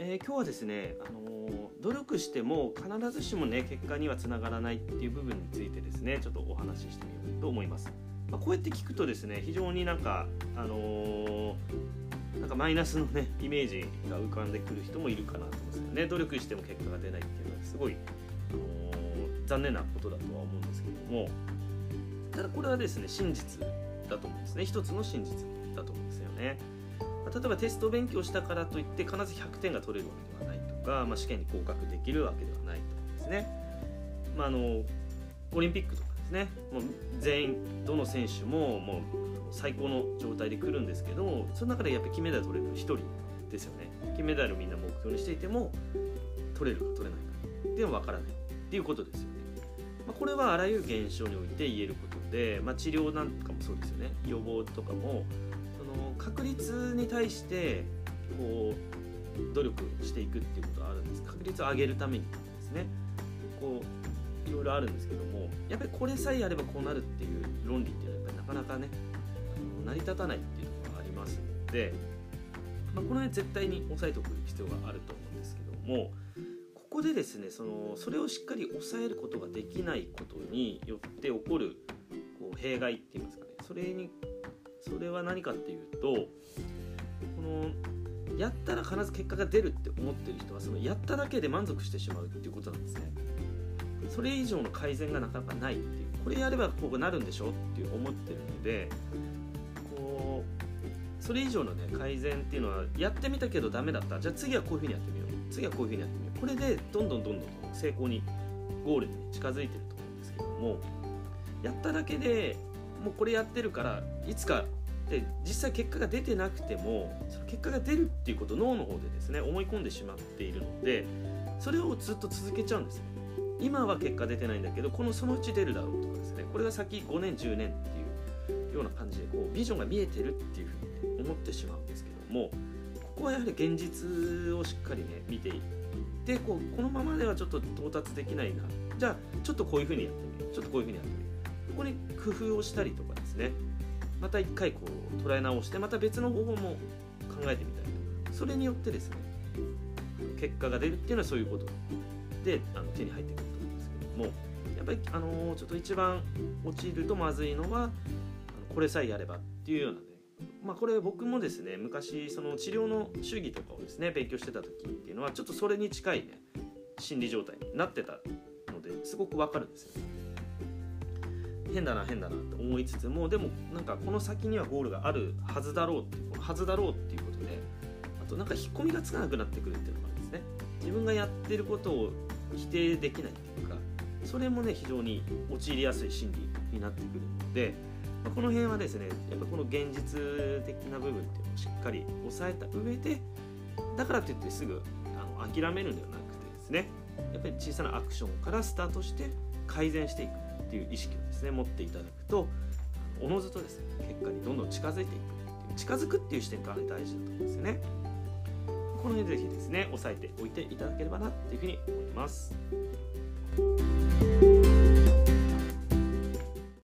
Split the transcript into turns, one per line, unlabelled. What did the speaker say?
え今日はですね、あの努力しても必ずしもね結果にはつながらないっていう部分についてですねちょっとお話ししてみようと思います。まあ、こうやって聞くとですね非常になんかあのー、なんかマイナスのねイメージが浮かんでくる人もいるかなと思うんですよね努力しても結果が出ないっていうのはすごい、あの、残念なことだとは思うんですけどもただこれはですね真実だと思うんですね一つの真実だと思うんですよね。例えばテスト勉強したからといって必ず100点が取れるわけではないとか、まあ、試験に合格できるわけではないとかですね、まあ、あのオリンピックとかですね。もう全員どの選手ももう最高の状態で来るんですけどその中でやっぱり金メダル取れるの1人ですよね。金メダルみんな目標にしていても取れるか取れないかっていうのは分からないっていうことですよね、まあ、これはあらゆる現象において言えることで、まあ、治療なんかもそうですよね。予防とかも率に対してこう努力していくっていうことはあるんです。確率を上げるためにですね。こういろいろあるんですけどもやっぱりこれさえやればこうなるっていう論理っていうのはやっぱりなかなかね成り立たないっていうのがありますので、まあ、この辺絶対に押さえておく必要があると思うんですけどもここでですねそのそれをしっかり抑えることができないことによって起こるこう弊害っていいますかねそれにそれは何かっていうとこのやったら必ず結果が出るって思ってる人はそのやっただけで満足してしまうっていうことなんですね。それ以上の改善がなかなかないっていうこれやればこうなるんでしょっていう思ってるのでこうそれ以上のね改善っていうのはやってみたけどダメだった。じゃあ次はこういうふうにやってみよう。次はこういうふうにやってみよう。これでどんどんどんどん成功にゴールに近づいてると思うんですけどもやっただけでもうこれやってるからいつかで実際結果が出てなくてもその結果が出るっていうことを脳の方でですね思い込んでしまっているのでそれをずっと続けちゃうんです今は結果出てないんだけどこのそのうち出るだろうとかですねこれが先5年10年っていうような感じでこうビジョンが見えてるっていうふうに、ね、思ってしまうんですけどもここはやはり現実をしっかりね見ていってこうこのままではちょっと到達できないなじゃあちょっとこういうふうにやってみよう。ちょっとこういうふうにやってみよう。ここに工夫をしたりとかですね。また一回こう捉え直してまた別の方法も考えてみたりとかそれによってですね結果が出るっていうのはそういうことであの手に入ってくると思うんですけどもやっぱりあのちょっと一番落ちるとまずいのはこれさえやればっていうようなねまあこれ僕もですね昔その治療の主義とかをですね勉強してた時っていうのはちょっとそれに近いね心理状態になってたのですごくわかるんですよね。変だな変だなって思いつつもでもなんかこの先にはゴールがあるはずだろうっていうはずだろうっていうことであとなんか引っ込みがつかなくなってくるっていうのがあるんですね。自分がやってることを否定できないっていうかそれもね非常に陥りやすい心理になってくるので、ま、この辺はですねやっぱこの現実的な部分っていうのをしっかり抑えた上でだからといってすぐあの諦めるんではなくてですねやっぱり小さなアクションからスタートして改善していく。っていう意識をですね持っていただくとおのずとですね結果にどんどん近づいていくっていう近づくっていう視点から、大事だと思うんですよね。この辺ぜひですね押さえておいていただければなっていうふうに思います。